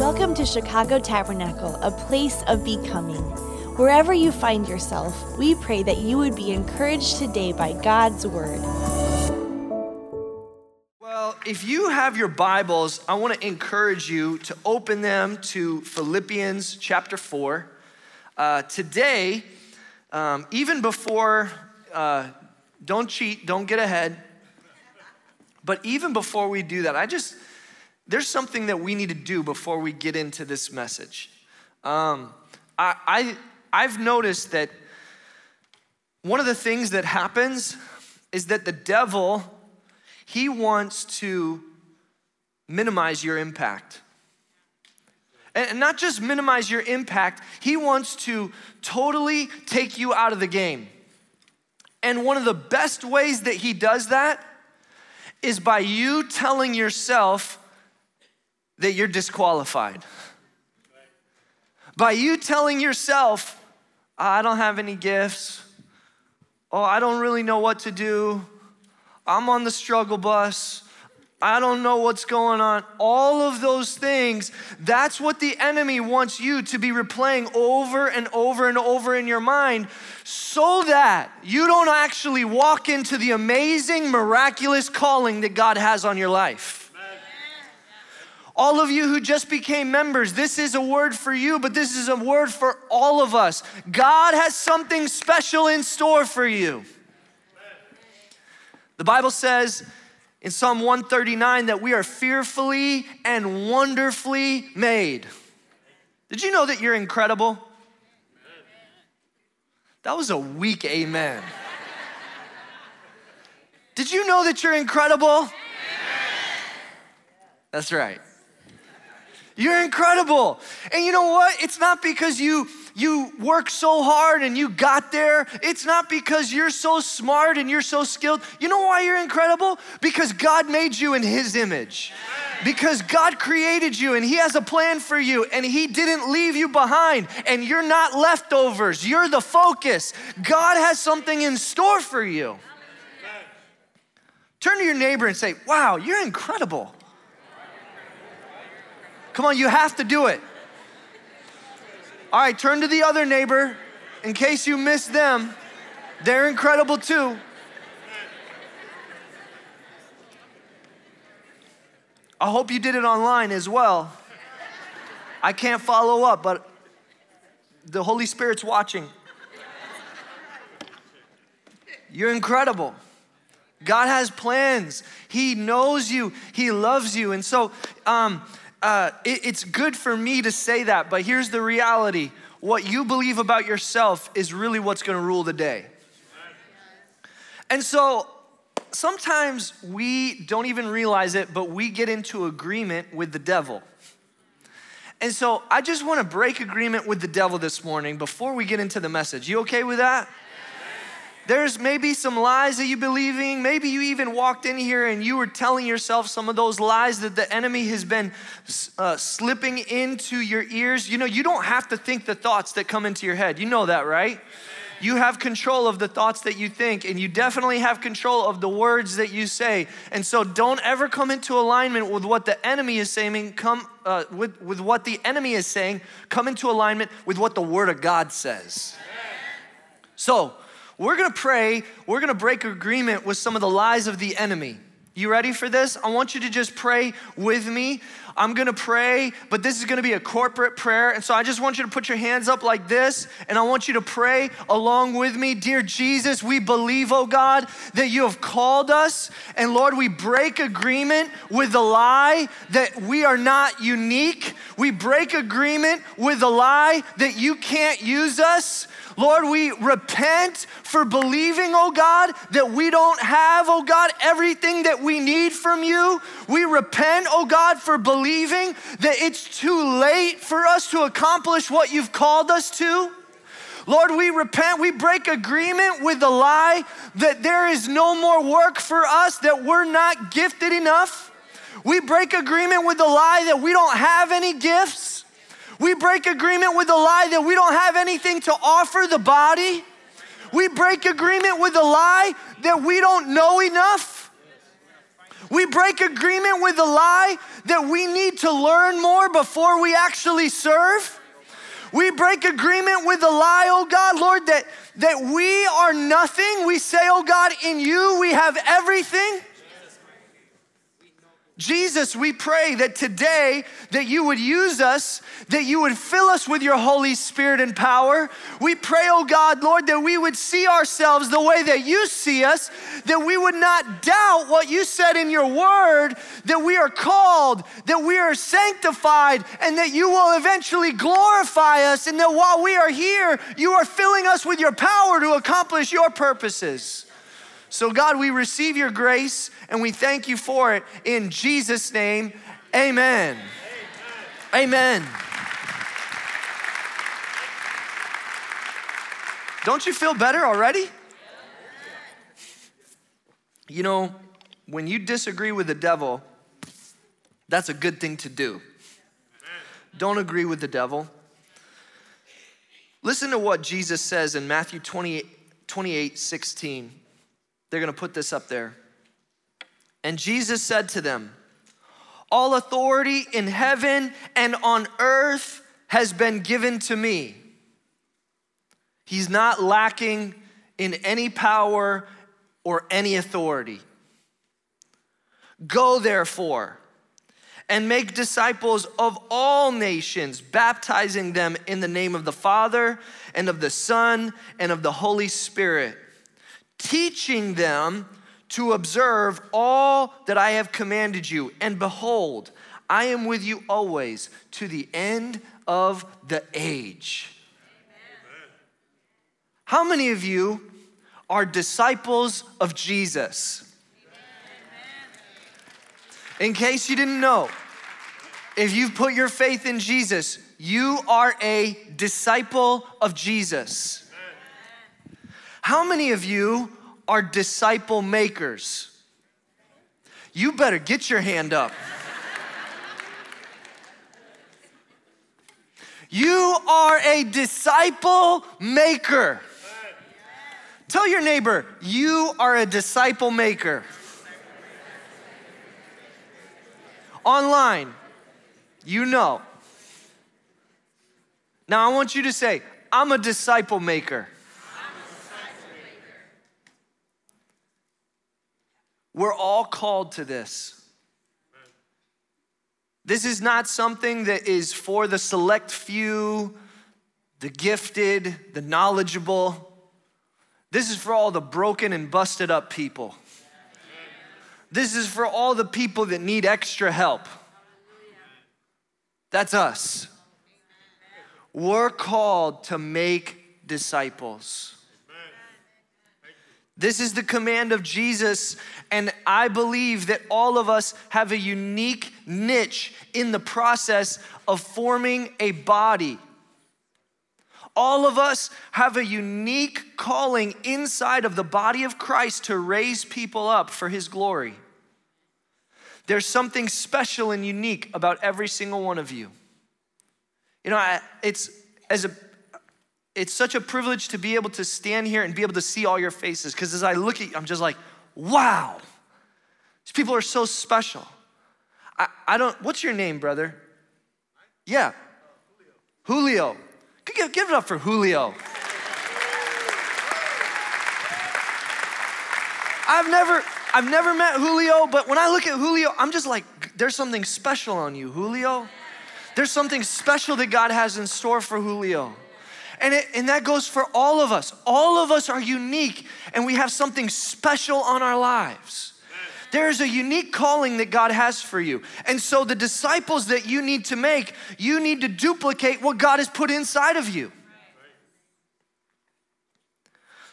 Welcome to Chicago Tabernacle, a place of becoming. Wherever you find yourself, we pray that you would be encouraged today by God's word. Well, if you have your Bibles, I want to encourage you to open them to Philippians chapter 4. Uh, today, um, even before, uh, don't cheat, don't get ahead, but even before we do that, I just, there's something that we need to do before we get into this message. Um, I, I, I've noticed that one of the things that happens is that the devil, he wants to minimize your impact. And not just minimize your impact, he wants to totally take you out of the game. And one of the best ways that he does that is by you telling yourself that you're disqualified. By you telling yourself, ah, I don't have any gifts. Oh, I don't really know what to do. I'm on the struggle bus. I don't know what's going on. All of those things, that's what the enemy wants you to be replaying over and over and over in your mind so that you don't actually walk into the amazing, miraculous calling that God has on your life. All of you who just became members, this is a word for you, but this is a word for all of us. God has something special in store for you. The Bible says in Psalm 139 that we are fearfully and wonderfully made. Did you know that you're incredible? That was a weak amen. Did you know that you're incredible? That's right. You're incredible. And you know what? It's not because you you work so hard and you got there. It's not because you're so smart and you're so skilled. You know why you're incredible? Because God made you in his image. Because God created you and he has a plan for you and he didn't leave you behind and you're not leftovers. You're the focus. God has something in store for you. Turn to your neighbor and say, "Wow, you're incredible." Come on, you have to do it. All right, turn to the other neighbor in case you miss them. They're incredible too. I hope you did it online as well. I can't follow up, but the Holy Spirit's watching. You're incredible. God has plans. He knows you. He loves you. And so, um, uh, it, it's good for me to say that, but here's the reality what you believe about yourself is really what's gonna rule the day. And so sometimes we don't even realize it, but we get into agreement with the devil. And so I just wanna break agreement with the devil this morning before we get into the message. You okay with that? There's maybe some lies that you're believing. Maybe you even walked in here and you were telling yourself some of those lies that the enemy has been uh, slipping into your ears. You know, you don't have to think the thoughts that come into your head. You know that, right? You have control of the thoughts that you think, and you definitely have control of the words that you say. And so, don't ever come into alignment with what the enemy is saying. Come uh, with, with what the enemy is saying. Come into alignment with what the Word of God says. So, we're gonna pray, we're gonna break agreement with some of the lies of the enemy. You ready for this? I want you to just pray with me. I'm gonna pray, but this is gonna be a corporate prayer. And so I just want you to put your hands up like this, and I want you to pray along with me. Dear Jesus, we believe, oh God, that you have called us. And Lord, we break agreement with the lie that we are not unique. We break agreement with the lie that you can't use us. Lord, we repent for believing, oh God, that we don't have, oh God, everything that we need from you. We repent, oh God, for believing that it's too late for us to accomplish what you've called us to. Lord, we repent, we break agreement with the lie that there is no more work for us, that we're not gifted enough. We break agreement with the lie that we don't have any gifts. We break agreement with the lie that we don't have anything to offer the body. We break agreement with the lie that we don't know enough. We break agreement with the lie that we need to learn more before we actually serve. We break agreement with the lie, oh God, Lord, that, that we are nothing. We say, oh God, in you we have everything. Jesus, we pray that today that you would use us, that you would fill us with your Holy Spirit and power. We pray, oh God, Lord, that we would see ourselves the way that you see us, that we would not doubt what you said in your word, that we are called, that we are sanctified, and that you will eventually glorify us, and that while we are here, you are filling us with your power to accomplish your purposes. So, God, we receive your grace and we thank you for it in Jesus' name. Amen. Amen. amen. Don't you feel better already? You know, when you disagree with the devil, that's a good thing to do. Don't agree with the devil. Listen to what Jesus says in Matthew 28, 28 16. They're going to put this up there. And Jesus said to them, All authority in heaven and on earth has been given to me. He's not lacking in any power or any authority. Go therefore and make disciples of all nations, baptizing them in the name of the Father and of the Son and of the Holy Spirit teaching them to observe all that I have commanded you. And behold, I am with you always to the end of the age. Amen. How many of you are disciples of Jesus? In case you didn't know, if you've put your faith in Jesus, you are a disciple of Jesus. How many of you are disciple makers? You better get your hand up. You are a disciple maker. Tell your neighbor, you are a disciple maker. Online, you know. Now I want you to say, I'm a disciple maker. We're all called to this. This is not something that is for the select few, the gifted, the knowledgeable. This is for all the broken and busted up people. This is for all the people that need extra help. That's us. We're called to make disciples. This is the command of Jesus, and I believe that all of us have a unique niche in the process of forming a body. All of us have a unique calling inside of the body of Christ to raise people up for His glory. There's something special and unique about every single one of you. You know, it's as a it's such a privilege to be able to stand here and be able to see all your faces because as I look at you, I'm just like, wow, these people are so special. I, I don't, what's your name, brother? Yeah. Julio. Julio. Give it up for Julio. I've never, I've never met Julio, but when I look at Julio, I'm just like, there's something special on you, Julio. There's something special that God has in store for Julio. And, it, and that goes for all of us. All of us are unique and we have something special on our lives. There's a unique calling that God has for you. And so, the disciples that you need to make, you need to duplicate what God has put inside of you.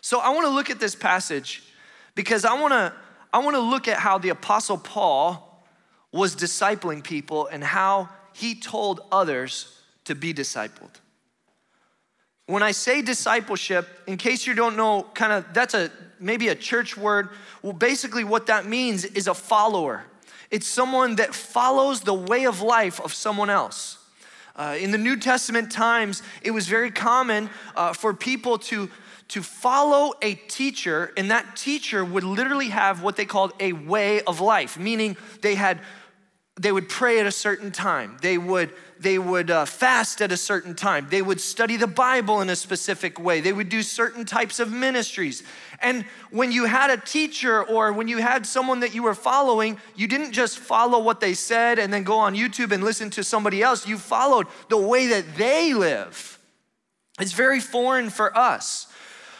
So, I want to look at this passage because I want to I want to look at how the apostle Paul was discipling people and how he told others to be discipled. When I say discipleship, in case you don't know, kind of that's a maybe a church word. Well, basically, what that means is a follower. It's someone that follows the way of life of someone else. Uh, in the New Testament times, it was very common uh, for people to, to follow a teacher, and that teacher would literally have what they called a way of life, meaning they had they would pray at a certain time. They would they would uh, fast at a certain time. They would study the Bible in a specific way. They would do certain types of ministries. And when you had a teacher or when you had someone that you were following, you didn't just follow what they said and then go on YouTube and listen to somebody else. You followed the way that they live. It's very foreign for us.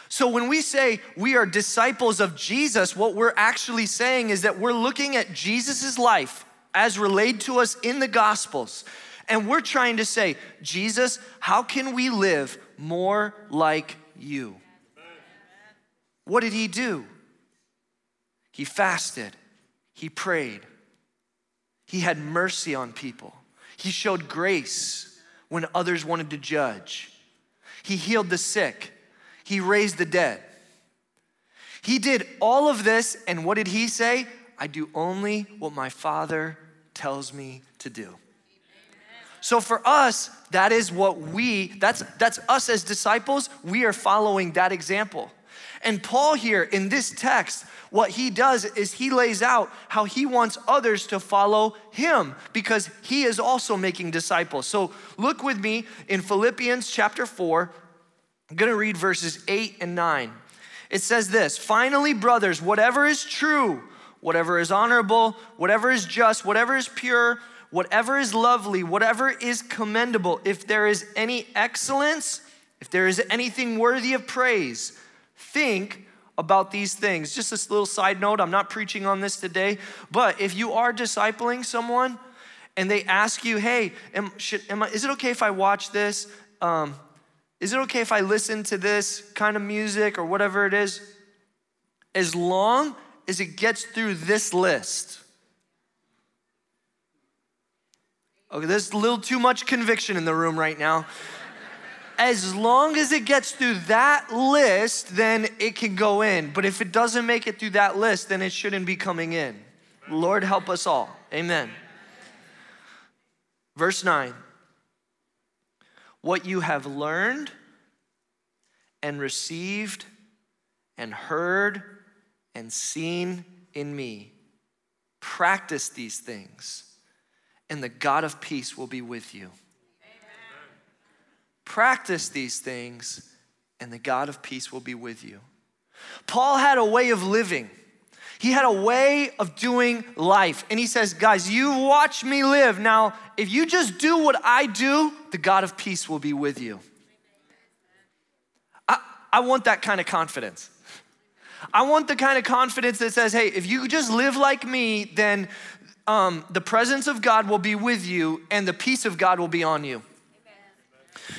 So when we say we are disciples of Jesus, what we're actually saying is that we're looking at Jesus' life as relayed to us in the Gospels. And we're trying to say, Jesus, how can we live more like you? What did he do? He fasted, he prayed, he had mercy on people, he showed grace when others wanted to judge, he healed the sick, he raised the dead. He did all of this, and what did he say? I do only what my Father tells me to do. So for us, that is what we, that's, that's us as disciples, we are following that example. And Paul here in this text, what he does is he lays out how he wants others to follow him because he is also making disciples. So look with me in Philippians chapter 4. I'm gonna read verses 8 and 9. It says this Finally, brothers, whatever is true, whatever is honorable, whatever is just, whatever is pure, whatever is lovely, whatever is commendable, if there is any excellence, if there is anything worthy of praise, think about these things. Just this little side note, I'm not preaching on this today, but if you are discipling someone and they ask you, hey, am, should, am I, is it okay if I watch this? Um, is it okay if I listen to this kind of music or whatever it is? As long as it gets through this list. Okay, there's a little too much conviction in the room right now. As long as it gets through that list, then it can go in. But if it doesn't make it through that list, then it shouldn't be coming in. Lord, help us all. Amen. Verse 9 What you have learned and received and heard and seen in me, practice these things and the God of peace will be with you. Amen. Practice these things, and the God of peace will be with you. Paul had a way of living. He had a way of doing life. And he says, Guys, you watch me live. Now, if you just do what I do, the God of peace will be with you. I, I want that kind of confidence. I want the kind of confidence that says, hey, if you just live like me, then um, the presence of God will be with you and the peace of God will be on you.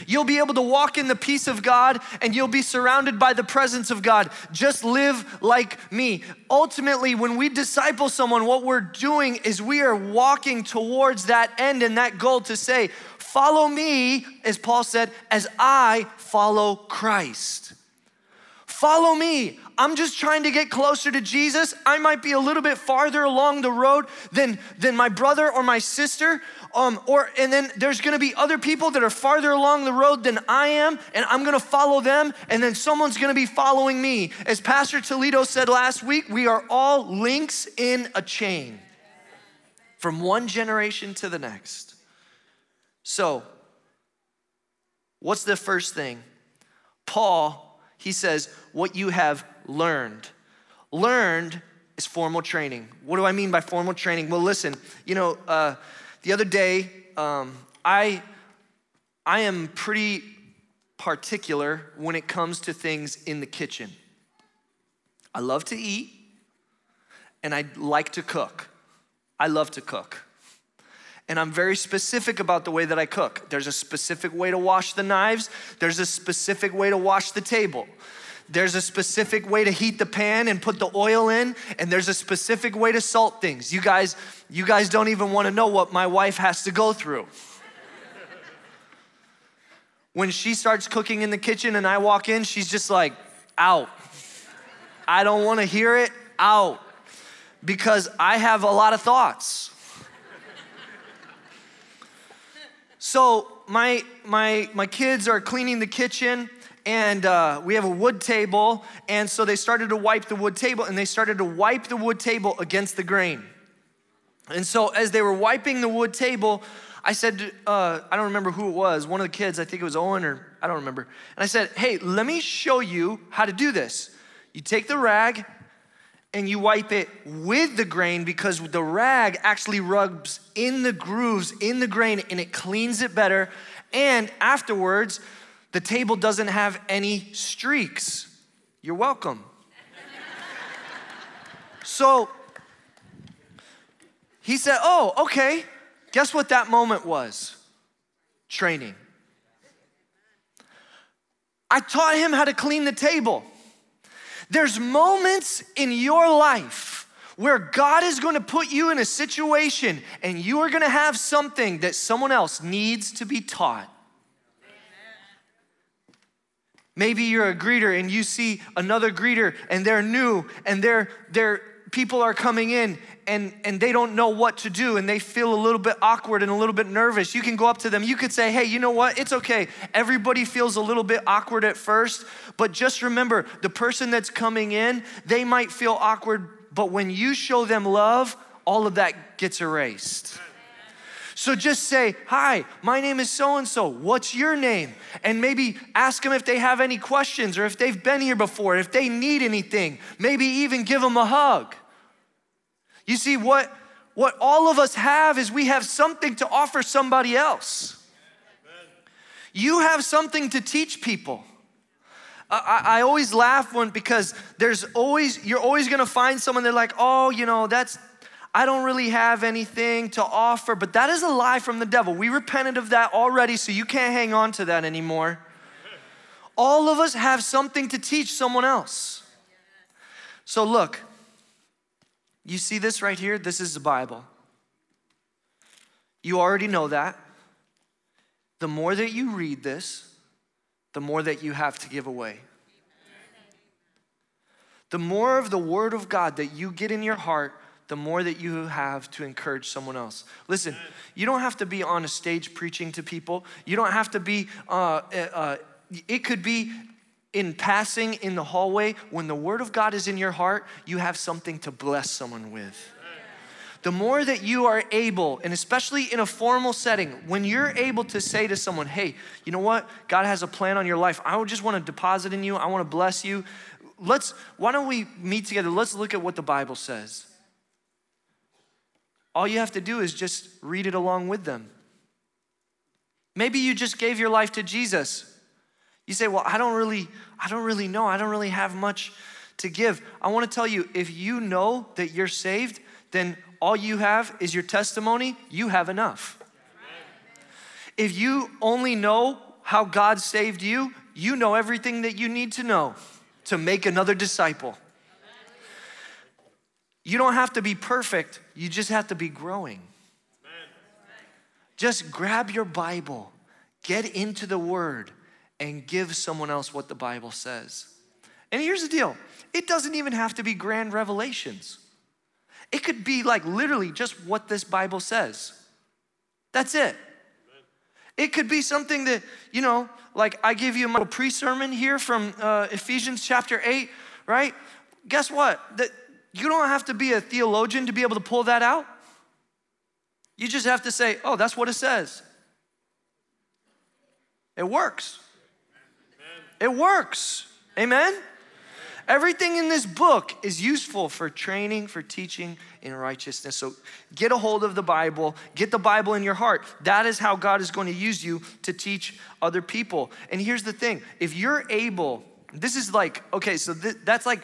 You'll be able to walk in the peace of God and you'll be surrounded by the presence of God. Just live like me. Ultimately, when we disciple someone, what we're doing is we are walking towards that end and that goal to say, Follow me, as Paul said, as I follow Christ. Follow me. I'm just trying to get closer to Jesus. I might be a little bit farther along the road than, than my brother or my sister. Um, or and then there's gonna be other people that are farther along the road than I am, and I'm gonna follow them, and then someone's gonna be following me. As Pastor Toledo said last week, we are all links in a chain from one generation to the next. So, what's the first thing? Paul, he says, what you have learned. Learned is formal training. What do I mean by formal training? Well, listen, you know, uh, the other day, um, I, I am pretty particular when it comes to things in the kitchen. I love to eat and I like to cook. I love to cook. And I'm very specific about the way that I cook. There's a specific way to wash the knives, there's a specific way to wash the table. There's a specific way to heat the pan and put the oil in, and there's a specific way to salt things. You guys, you guys don't even want to know what my wife has to go through. when she starts cooking in the kitchen and I walk in, she's just like, out. I don't want to hear it, out. Because I have a lot of thoughts. so my my my kids are cleaning the kitchen and uh, we have a wood table. And so they started to wipe the wood table, and they started to wipe the wood table against the grain. And so, as they were wiping the wood table, I said, uh, I don't remember who it was, one of the kids, I think it was Owen or I don't remember. And I said, Hey, let me show you how to do this. You take the rag and you wipe it with the grain because the rag actually rubs in the grooves in the grain and it cleans it better. And afterwards, the table doesn't have any streaks. You're welcome. so he said, Oh, okay. Guess what that moment was? Training. I taught him how to clean the table. There's moments in your life where God is going to put you in a situation and you are going to have something that someone else needs to be taught. Maybe you're a greeter and you see another greeter and they're new and they're, they're, people are coming in and, and they don't know what to do and they feel a little bit awkward and a little bit nervous, you can go up to them. You could say, hey, you know what? It's okay. Everybody feels a little bit awkward at first, but just remember the person that's coming in, they might feel awkward, but when you show them love, all of that gets erased. So just say, Hi, my name is so and so. What's your name? And maybe ask them if they have any questions or if they've been here before, if they need anything. Maybe even give them a hug. You see, what, what all of us have is we have something to offer somebody else. You have something to teach people. I, I, always laugh when because there's always you're always gonna find someone they're like, oh, you know, that's I don't really have anything to offer, but that is a lie from the devil. We repented of that already, so you can't hang on to that anymore. All of us have something to teach someone else. So look, you see this right here? This is the Bible. You already know that. The more that you read this, the more that you have to give away. The more of the Word of God that you get in your heart, the more that you have to encourage someone else. Listen, you don't have to be on a stage preaching to people. You don't have to be, uh, uh, uh it could be in passing in the hallway, when the Word of God is in your heart, you have something to bless someone with. The more that you are able, and especially in a formal setting, when you're able to say to someone, hey, you know what? God has a plan on your life. I just want to deposit in you, I want to bless you. Let's, why don't we meet together? Let's look at what the Bible says. All you have to do is just read it along with them. Maybe you just gave your life to Jesus. You say, "Well, I don't really I don't really know. I don't really have much to give." I want to tell you if you know that you're saved, then all you have is your testimony, you have enough. If you only know how God saved you, you know everything that you need to know to make another disciple. You don't have to be perfect, you just have to be growing. Just grab your Bible, get into the Word and give someone else what the Bible says. And here's the deal it doesn't even have to be grand revelations, it could be like literally just what this Bible says. That's it. It could be something that, you know, like I give you a pre sermon here from uh, Ephesians chapter 8, right? Guess what? That you don't have to be a theologian to be able to pull that out. You just have to say, oh, that's what it says. It works. It works. Amen? Everything in this book is useful for training, for teaching in righteousness. So get a hold of the Bible, get the Bible in your heart. That is how God is going to use you to teach other people. And here's the thing if you're able, this is like, okay, so th- that's like,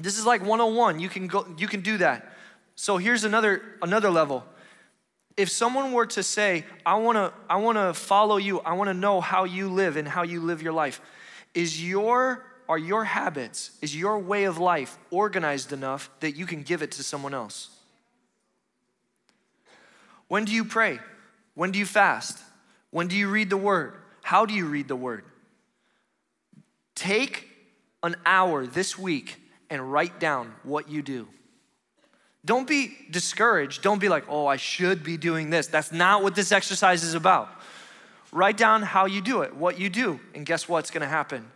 this is like 101. You can go, you can do that. So here's another another level if someone were to say, I wanna, I wanna follow you, I wanna know how you live and how you live your life, is your, are your habits, is your way of life organized enough that you can give it to someone else? When do you pray? When do you fast? When do you read the word? How do you read the word? Take an hour this week and write down what you do. Don't be discouraged. Don't be like, oh, I should be doing this. That's not what this exercise is about. Write down how you do it, what you do, and guess what's gonna happen?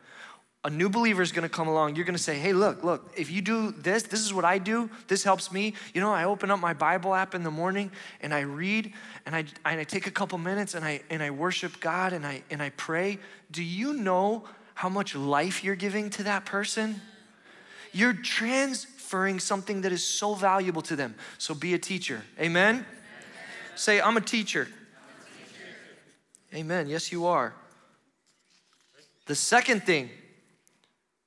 a new believer is to come along. You're to say, hey, look, look, if you do this, this is what I do. This helps me. You know, I open up my Bible app in the morning and I read and I, and I take a couple minutes and I, and I worship God and I, and I pray. Do you know how much life you're giving to that person? You're transferring something that is so valuable to them. So be a teacher. Amen? Amen. Say, I'm. I'm a teacher. Amen. Yes, you are. The second thing,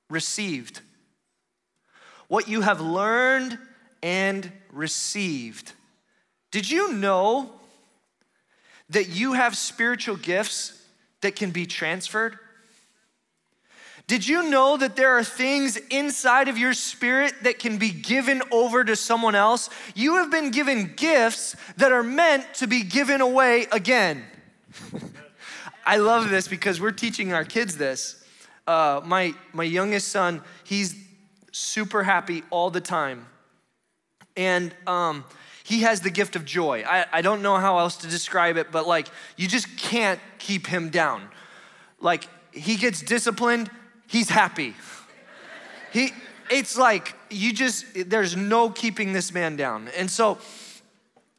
received. What you have learned and received. Did you know that you have spiritual gifts that can be transferred? Did you know that there are things inside of your spirit that can be given over to someone else? You have been given gifts that are meant to be given away again. I love this because we're teaching our kids this. Uh, my, my youngest son, he's super happy all the time. And um, he has the gift of joy. I, I don't know how else to describe it, but like, you just can't keep him down. Like, he gets disciplined, he's happy. He, it's like, you just, there's no keeping this man down. And so,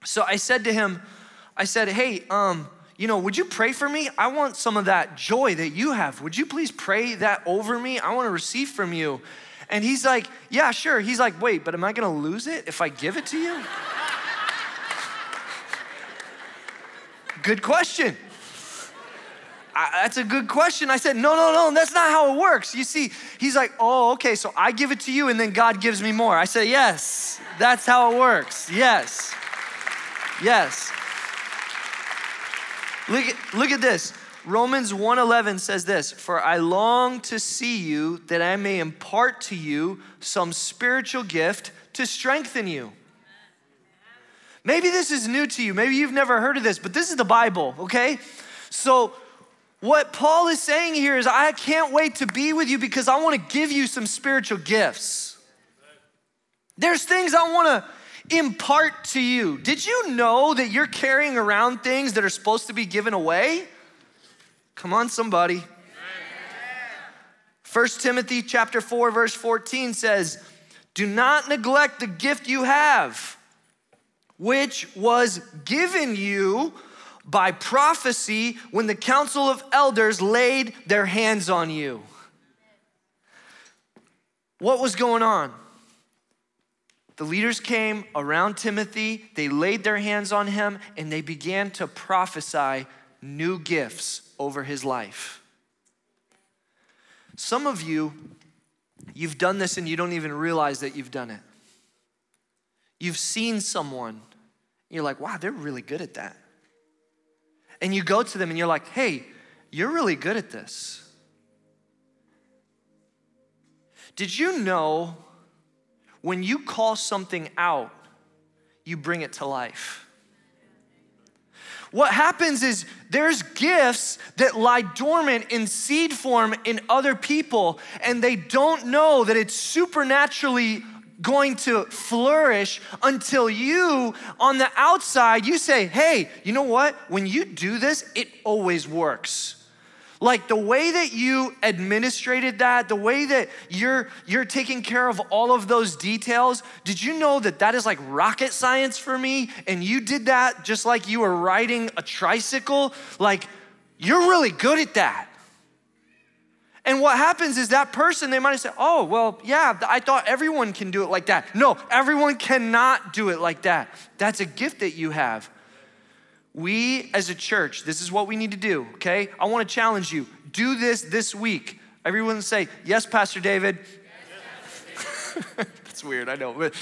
so I said to him, I said, hey, um, you know, would you pray for me? I want some of that joy that you have. Would you please pray that over me? I want to receive from you. And he's like, yeah, sure. He's like, wait, but am I going to lose it if I give it to you? good question. That's a good question. I said, no, no, no, that's not how it works. You see, he's like, oh, okay, so I give it to you and then God gives me more. I said, yes, that's how it works. Yes. Yes. Look at, look at this. Romans 1:11 says this, "For I long to see you that I may impart to you some spiritual gift to strengthen you." Maybe this is new to you. Maybe you've never heard of this, but this is the Bible, okay? So what Paul is saying here is I can't wait to be with you because I want to give you some spiritual gifts. There's things I want to impart to you. Did you know that you're carrying around things that are supposed to be given away? Come on, somebody. 1 Timothy chapter 4 verse 14 says, "Do not neglect the gift you have, which was given you by prophecy when the council of elders laid their hands on you." What was going on? The leaders came around Timothy, they laid their hands on him, and they began to prophesy new gifts over his life. Some of you, you've done this and you don't even realize that you've done it. You've seen someone, you're like, wow, they're really good at that. And you go to them and you're like, hey, you're really good at this. Did you know when you call something out, you bring it to life. What happens is there's gifts that lie dormant in seed form in other people, and they don't know that it's supernaturally going to flourish until you, on the outside, you say, Hey, you know what? When you do this, it always works. Like the way that you administrated that the way that you're you're taking care of all of those details did you know that that is like rocket science for me? And you did that just like you were riding a tricycle? Like you're really good at that and what happens is that person, they might say, oh, well, yeah, I thought everyone can do it like that. No, everyone cannot do it like that. That's a gift that you have. We as a church, this is what we need to do, okay? I want to challenge you. Do this this week. Everyone say, Yes, Pastor David. Yes, Pastor David. That's weird, I know, but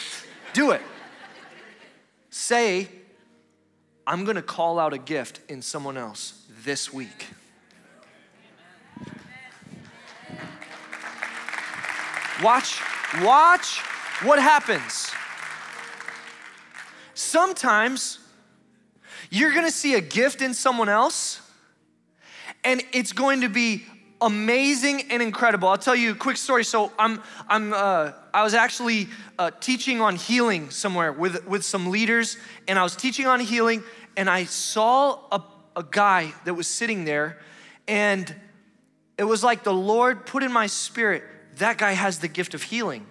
do it. Say, I'm to call out a gift in someone else this week. Watch, watch what happens. Sometimes you're gonna see a gift in someone else, and it's going to be amazing and incredible. I'll tell you a quick story. So I'm, I'm, uh, I was actually uh, teaching on healing somewhere with, with some leaders, and I was teaching on healing, and I saw a, a guy that was sitting there, and it was like the Lord put in my spirit, that guy has the gift of healing.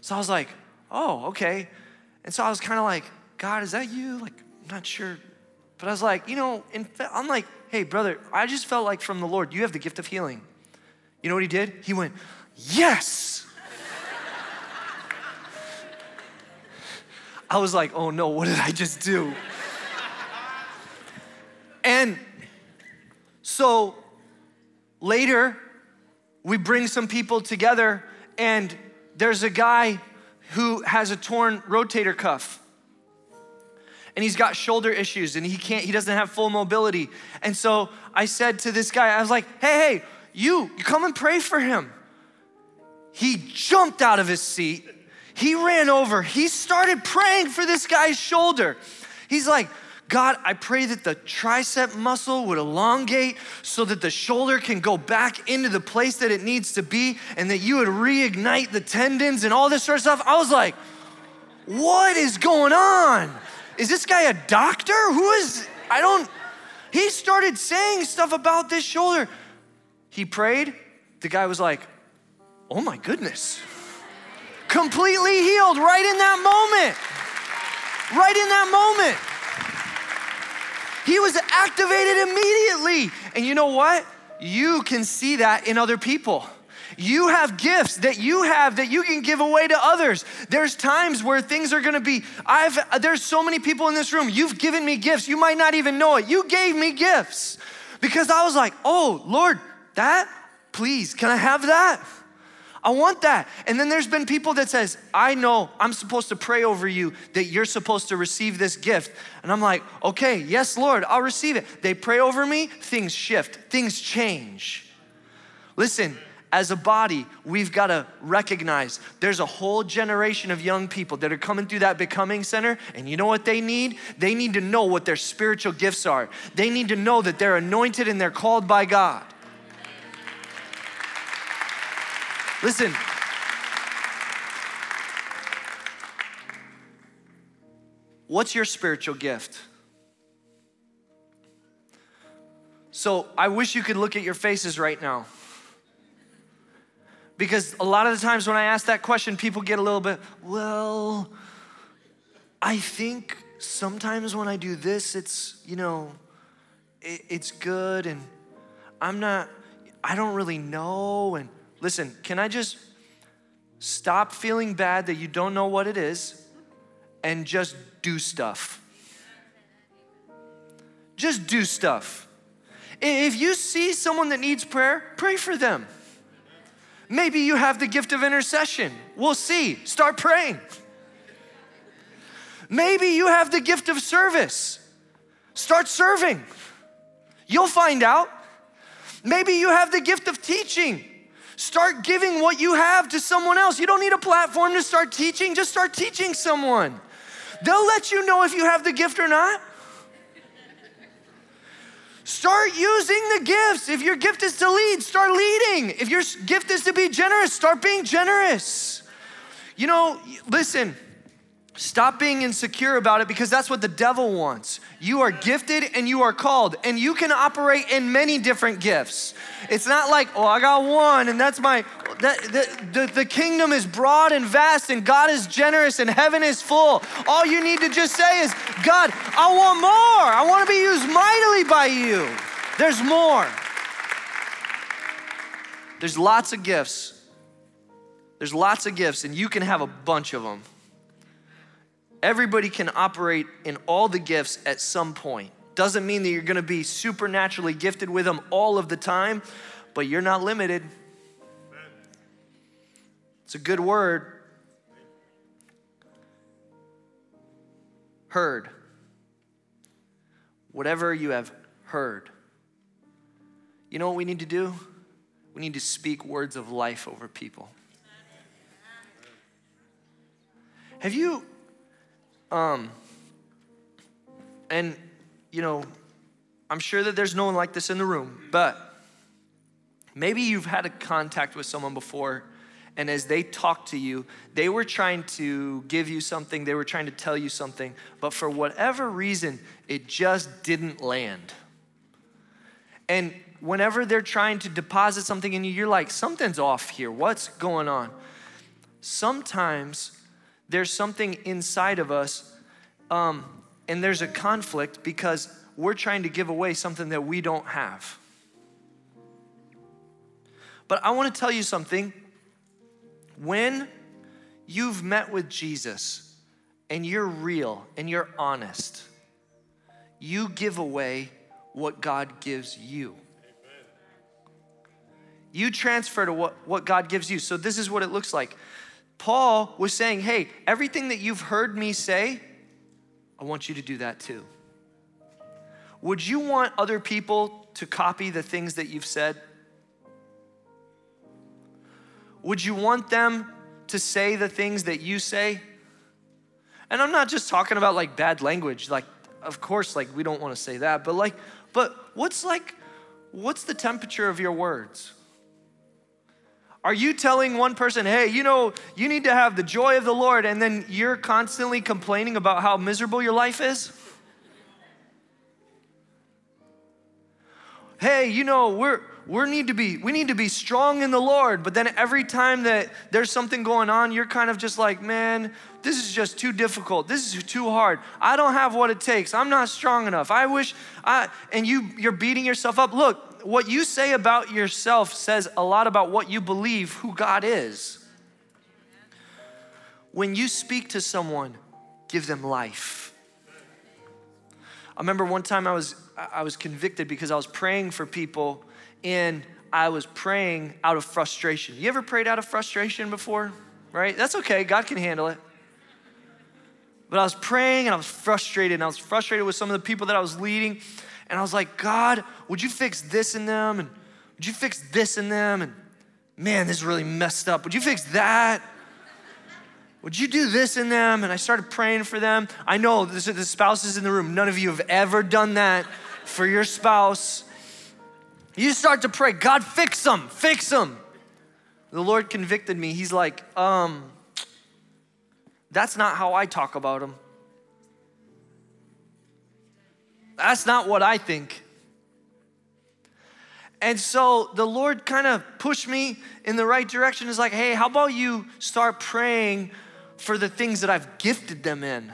So I was like, oh, okay. And so I was kind of like, God, is that you? Like, I'm not sure. But I was like, you know, fact, I'm like, hey, brother, I just felt like from the Lord, you have the gift of healing. You know what he did? He went, yes. I was like, oh no, what did I just do? and so later, we bring some people together, and there's a guy who has a torn rotator cuff. And he's got shoulder issues and he can't, he doesn't have full mobility. And so I said to this guy, I was like, hey, hey, you, you come and pray for him. He jumped out of his seat. He ran over. He started praying for this guy's shoulder. He's like, God, I pray that the tricep muscle would elongate so that the shoulder can go back into the place that it needs to be and that you would reignite the tendons and all this sort of stuff. I was like, what is going on? Is this guy a doctor? Who is, I don't, he started saying stuff about this shoulder. He prayed. The guy was like, oh my goodness. Completely healed right in that moment. Right in that moment. He was activated immediately. And you know what? You can see that in other people. You have gifts that you have that you can give away to others. There's times where things are going to be I've there's so many people in this room. You've given me gifts. You might not even know it. You gave me gifts. Because I was like, "Oh, Lord, that? Please, can I have that?" I want that. And then there's been people that says, I know I'm supposed to pray over you that you're supposed to receive this gift. And I'm like, okay, yes, Lord, I'll receive it. They pray over me, things shift, things change. Listen, as a body, we've got to recognize there's a whole generation of young people that are coming through that becoming center. And you know what they need? They need to know what their spiritual gifts are. They need to know that they're anointed and they're called by God. Listen. What's your spiritual gift? So I wish you could look at your faces right now. Because a lot of the times when I ask that question, people get a little bit, well, I think sometimes when I do this, it's, you know, it, it's good and I'm not, I don't really know. And listen, can I just stop feeling bad that you don't know what it is and just do stuff? Just do stuff. If you see someone that needs prayer, pray for them. Maybe you have the gift of intercession. We'll see. Start praying. Maybe you have the gift of service. Start serving. You'll find out. Maybe you have the gift of teaching. Start giving what you have to someone else. You don't need a platform to start teaching, just start teaching someone. They'll let you know if you have the gift or not. Start using the gifts. If your gift is to lead, start leading. If your gift is to be generous, start being generous. You know, listen, stop being insecure about it because that's what the devil wants. You are gifted and you are called, and you can operate in many different gifts. It's not like, oh, I got one and that's my, that, the, the, the kingdom is broad and vast and God is generous and heaven is full. All you need to just say is, God, I want more. I want to be used mightily by you. There's more. There's lots of gifts. There's lots of gifts, and you can have a bunch of them. Everybody can operate in all the gifts at some point. Doesn't mean that you're gonna be supernaturally gifted with them all of the time, but you're not limited. It's a good word. Heard. Whatever you have heard. You know what we need to do? We need to speak words of life over people. Have you, um, and you know, I'm sure that there's no one like this in the room, but maybe you've had a contact with someone before and as they talked to you, they were trying to give you something, they were trying to tell you something, but for whatever reason, it just didn't land. And whenever they're trying to deposit something in you, you're like, something's off here. What's going on? Sometimes there's something inside of us, um, and there's a conflict because we're trying to give away something that we don't have. But I want to tell you something. When you've met with Jesus and you're real and you're honest, you give away what God gives you. You transfer to what, what God gives you. So, this is what it looks like. Paul was saying, Hey, everything that you've heard me say, I want you to do that too. Would you want other people to copy the things that you've said? Would you want them to say the things that you say? And I'm not just talking about like bad language, like, of course, like we don't want to say that, but like, but what's like, what's the temperature of your words? Are you telling one person, hey, you know, you need to have the joy of the Lord, and then you're constantly complaining about how miserable your life is? hey, you know, we're we need to be we need to be strong in the Lord. But then every time that there's something going on, you're kind of just like, man, this is just too difficult. This is too hard. I don't have what it takes. I'm not strong enough. I wish I and you you're beating yourself up. Look, what you say about yourself says a lot about what you believe who God is. When you speak to someone, give them life. I remember one time I was I was convicted because I was praying for people and I was praying out of frustration. You ever prayed out of frustration before? Right? That's okay. God can handle it. But I was praying and I was frustrated and I was frustrated with some of the people that I was leading. And I was like, God, would you fix this in them? And would you fix this in them? And man, this is really messed up. Would you fix that? Would you do this in them? And I started praying for them. I know this, the spouses in the room, none of you have ever done that for your spouse. You start to pray, God, fix them, fix them. The Lord convicted me. He's like, um, that's not how I talk about them. That's not what I think. And so the Lord kind of pushed me in the right direction. Is like, hey, how about you start praying for the things that I've gifted them in?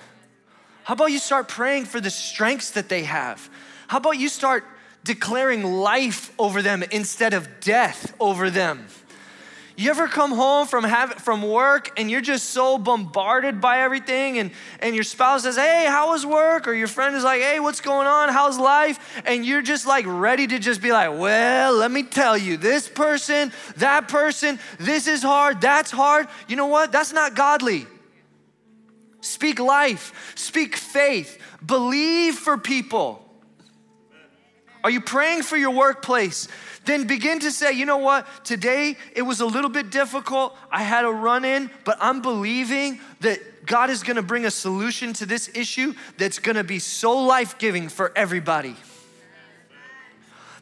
How about you start praying for the strengths that they have? How about you start declaring life over them instead of death over them? You ever come home from have, from work and you're just so bombarded by everything and, and your spouse says, hey, how was work? Or your friend is like, hey, what's going on? How's life? And you're just like ready to just be like, well, let me tell you, this person, that person, this is hard, that's hard. You know what? That's not godly. Speak life, speak faith, believe for people. Are you praying for your workplace? Then begin to say, you know what? Today it was a little bit difficult. I had a run in, but I'm believing that God is gonna bring a solution to this issue that's gonna be so life giving for everybody.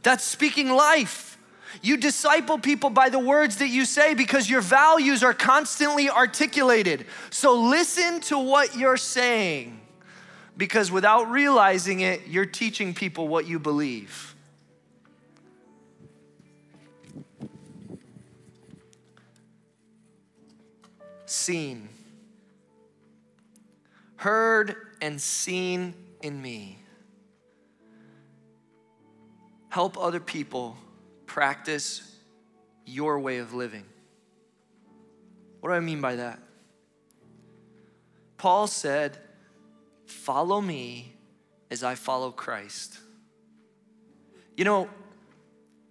That's speaking life. You disciple people by the words that you say because your values are constantly articulated. So listen to what you're saying because without realizing it, you're teaching people what you believe. Seen, heard, and seen in me. Help other people practice your way of living. What do I mean by that? Paul said, Follow me as I follow Christ. You know,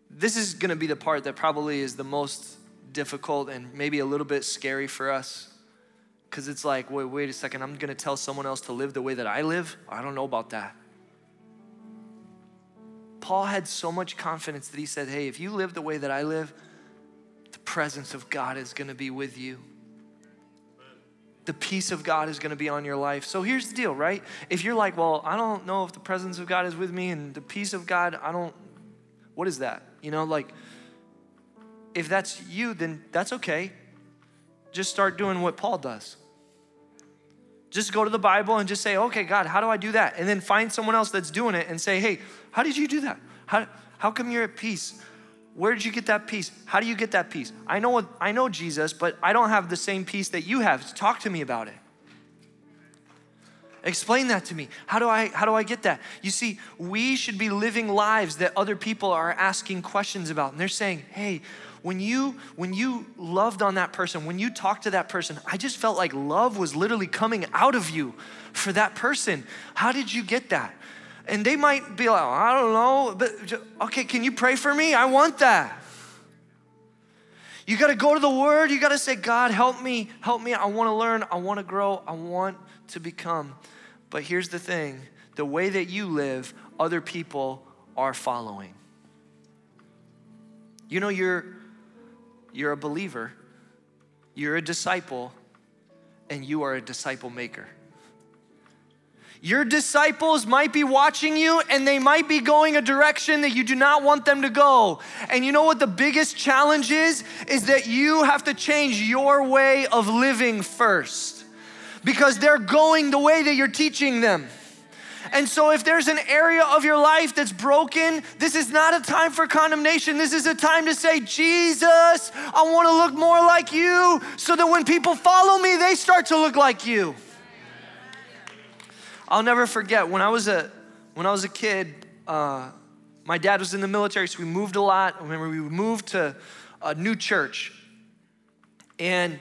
this is gonna be the part that probably is the most difficult and maybe a little bit scary for us. Because it's like, wait, wait a second, I'm gonna tell someone else to live the way that I live? I don't know about that. Paul had so much confidence that he said, Hey, if you live the way that I live, the presence of God is gonna be with you. The peace of God is gonna be on your life. So here's the deal, right? If you're like, Well, I don't know if the presence of God is with me and the peace of God, I don't, what is that? You know, like, if that's you, then that's okay. Just start doing what Paul does. Just go to the Bible and just say, okay, God, how do I do that? And then find someone else that's doing it and say, hey, how did you do that? How, How come you're at peace? Where did you get that peace? How do you get that peace? I know I know Jesus, but I don't have the same peace that you have. Talk to me about it. Explain that to me. How do I how do I get that? You see, we should be living lives that other people are asking questions about. And they're saying, "Hey, when you when you loved on that person, when you talked to that person, I just felt like love was literally coming out of you for that person. How did you get that?" And they might be like, oh, "I don't know, but okay, can you pray for me? I want that." You got to go to the word. You got to say, "God, help me. Help me. I want to learn. I want to grow. I want to become." But here's the thing the way that you live, other people are following. You know, you're, you're a believer, you're a disciple, and you are a disciple maker. Your disciples might be watching you and they might be going a direction that you do not want them to go. And you know what the biggest challenge is? Is that you have to change your way of living first because they're going the way that you're teaching them. And so, if there's an area of your life that's broken, this is not a time for condemnation. This is a time to say, Jesus, I want to look more like you so that when people follow me, they start to look like you. I'll never forget when I was a, when I was a kid, uh, my dad was in the military, so we moved a lot. I remember we moved to a new church. And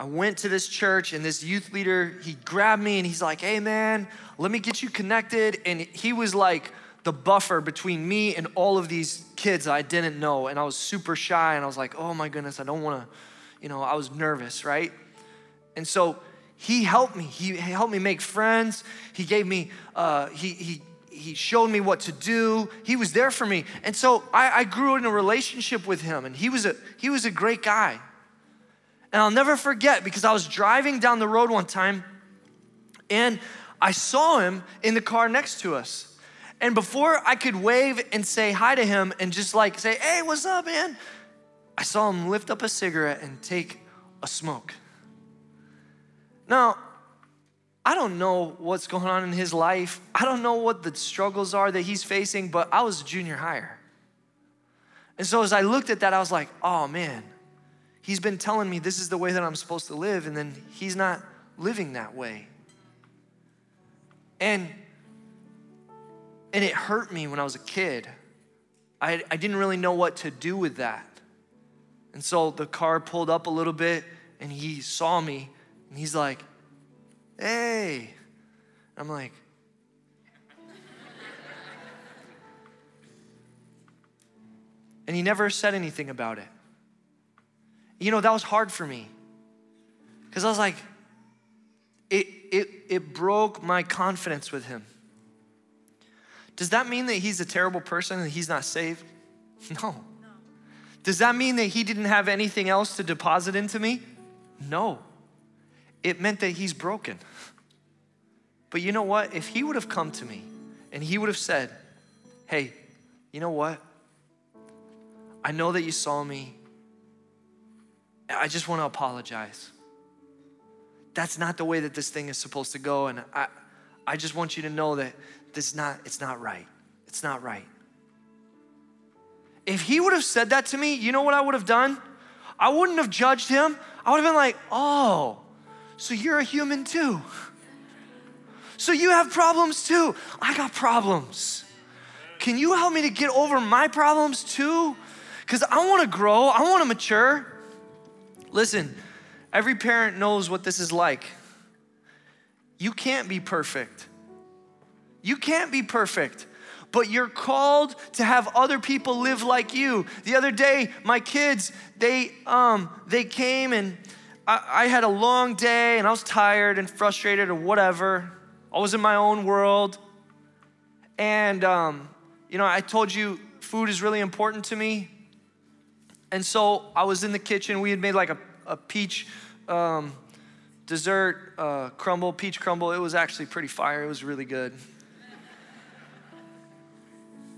I went to this church and this youth leader, he grabbed me and he's like, hey man, let me get you connected. And he was like the buffer between me and all of these kids I didn't know. And I was super shy and I was like, oh my goodness, I don't wanna, you know, I was nervous, right? And so he helped me. He helped me make friends. He gave me, uh, he, he, he showed me what to do. He was there for me. And so I, I grew in a relationship with him and he was a, he was a great guy. And I'll never forget because I was driving down the road one time and I saw him in the car next to us. And before I could wave and say hi to him and just like say, hey, what's up, man? I saw him lift up a cigarette and take a smoke. Now, I don't know what's going on in his life. I don't know what the struggles are that he's facing, but I was a junior higher. And so as I looked at that, I was like, oh man, He's been telling me this is the way that I'm supposed to live, and then he's not living that way. And and it hurt me when I was a kid. I, I didn't really know what to do with that. And so the car pulled up a little bit and he saw me and he's like, hey. I'm like, and he never said anything about it. You know, that was hard for me. Because I was like, it, it, it broke my confidence with him. Does that mean that he's a terrible person and he's not saved? No. Does that mean that he didn't have anything else to deposit into me? No. It meant that he's broken. But you know what? If he would have come to me and he would have said, Hey, you know what? I know that you saw me I just want to apologize. That's not the way that this thing is supposed to go. And I, I just want you to know that this not, it's not right. It's not right. If he would have said that to me, you know what I would have done? I wouldn't have judged him. I would have been like, oh, so you're a human too. So you have problems too. I got problems. Can you help me to get over my problems too? Because I want to grow, I want to mature. Listen, every parent knows what this is like. You can't be perfect. You can't be perfect, but you're called to have other people live like you. The other day, my kids, they um they came and I, I had a long day and I was tired and frustrated or whatever. I was in my own world. And um, you know, I told you food is really important to me. And so I was in the kitchen. We had made like a, a peach um, dessert uh, crumble, peach crumble. It was actually pretty fire. It was really good.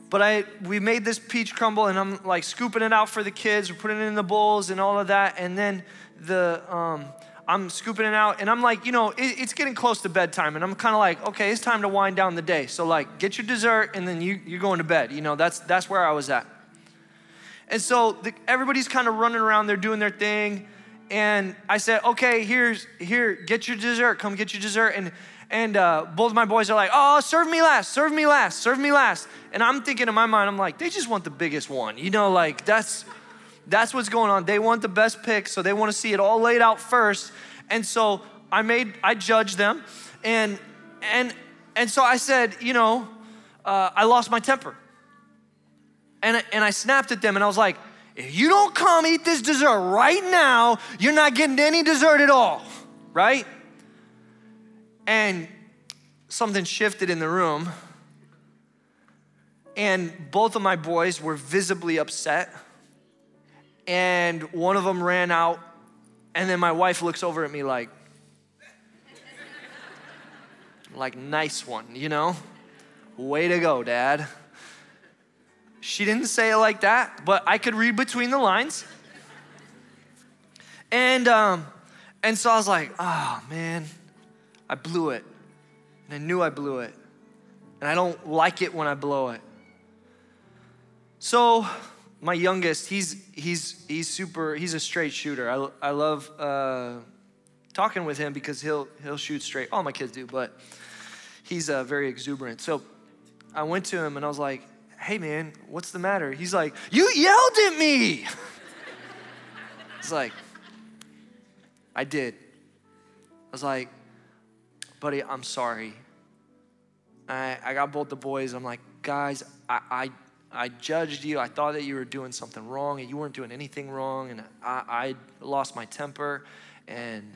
But I, we made this peach crumble, and I'm like scooping it out for the kids. We're putting it in the bowls and all of that. And then the, um, I'm scooping it out, and I'm like, you know, it, it's getting close to bedtime, and I'm kind of like, okay, it's time to wind down the day. So like, get your dessert, and then you you're going to bed. You know, that's that's where I was at. And so the, everybody's kind of running around, they're doing their thing, and I said, okay, here's here, get your dessert, come get your dessert, and and uh, both my boys are like, oh, serve me last, serve me last, serve me last, and I'm thinking in my mind, I'm like, they just want the biggest one, you know, like that's that's what's going on. They want the best pick, so they want to see it all laid out first. And so I made, I judged them, and and and so I said, you know, uh, I lost my temper, and I, and I snapped at them, and I was like, if you don't come eat this dessert right now, you're not getting any dessert at all, right? And something shifted in the room, and both of my boys were visibly upset and one of them ran out, and then my wife looks over at me like, like, nice one, you know? Way to go, dad. She didn't say it like that, but I could read between the lines. And um, and so I was like, oh man, I blew it. And I knew I blew it. And I don't like it when I blow it. So my youngest, he's he's he's super. He's a straight shooter. I, I love uh, talking with him because he'll he'll shoot straight. All my kids do, but he's uh, very exuberant. So I went to him and I was like, "Hey man, what's the matter?" He's like, "You yelled at me." It's like, I did. I was like, buddy, I'm sorry. I, I got both the boys. I'm like, guys, I, I I judged you. I thought that you were doing something wrong and you weren't doing anything wrong. And I, I lost my temper and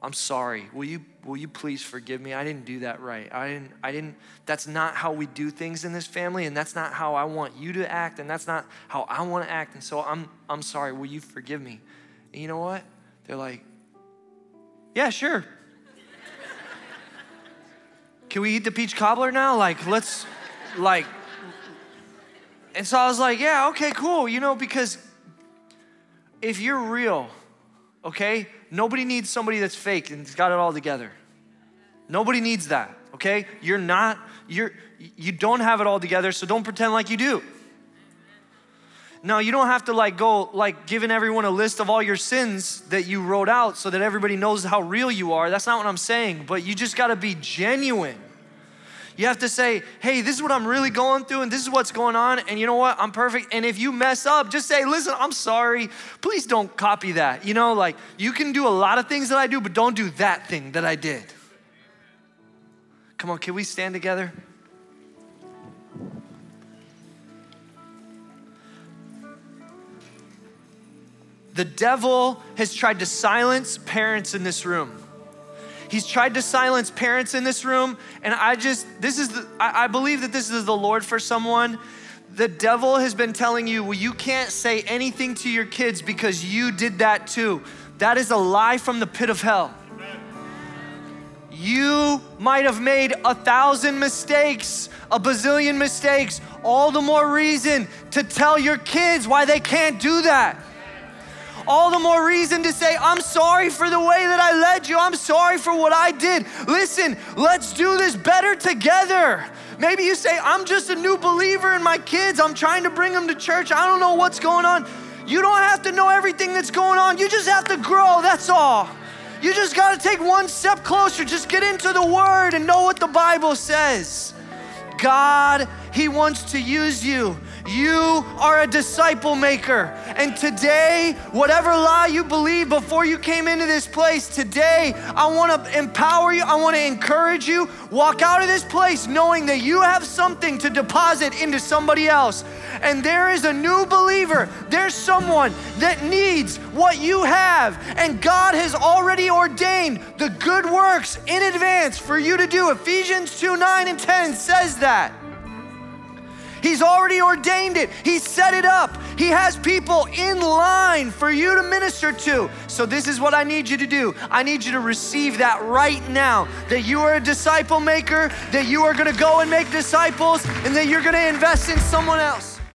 I'm sorry. Will you, will you please forgive me? I didn't do that right. I didn't, I didn't, that's not how we do things in this family. And that's not how I want you to act. And that's not how I want to act. And so I'm, I'm sorry. Will you forgive me? And you know what? They're like, yeah, sure. Can we eat the peach cobbler now? Like, let's, like, and so I was like, yeah, okay, cool. You know, because if you're real, okay, nobody needs somebody that's fake and has got it all together. Nobody needs that, okay? You're not, you're, you don't have it all together, so don't pretend like you do. Now, you don't have to like go like giving everyone a list of all your sins that you wrote out so that everybody knows how real you are. That's not what I'm saying, but you just got to be genuine. You have to say, hey, this is what I'm really going through, and this is what's going on, and you know what? I'm perfect. And if you mess up, just say, listen, I'm sorry. Please don't copy that. You know, like you can do a lot of things that I do, but don't do that thing that I did. Come on, can we stand together? The devil has tried to silence parents in this room. He's tried to silence parents in this room. And I just, this is, the, I, I believe that this is the Lord for someone. The devil has been telling you, well, you can't say anything to your kids because you did that too. That is a lie from the pit of hell. You might have made a thousand mistakes, a bazillion mistakes, all the more reason to tell your kids why they can't do that all the more reason to say, I'm sorry for the way that I led you. I'm sorry for what I did. Listen, let's do this better together. Maybe you say, I'm just a new believer in my kids. I'm trying to bring them to church. I don't know what's going on. You don't have to know everything that's going on. You just have to grow. That's all. You just got to take one step closer. Just get into the Word and know what the Bible says. God, He wants to use you. You are a disciple maker. And today, whatever lie you believe before you came into this place, today, I want to empower you. I want to encourage you. Walk out of this place knowing that you have something to deposit into somebody else. And there is a new believer. There's someone that needs what you have. And God has already ordained the good works in advance for you to do. Ephesians 2 9 and 10 says that. He's already ordained it. He set it up. He has people in line for you to minister to. So, this is what I need you to do. I need you to receive that right now that you are a disciple maker, that you are going to go and make disciples, and that you're going to invest in someone else.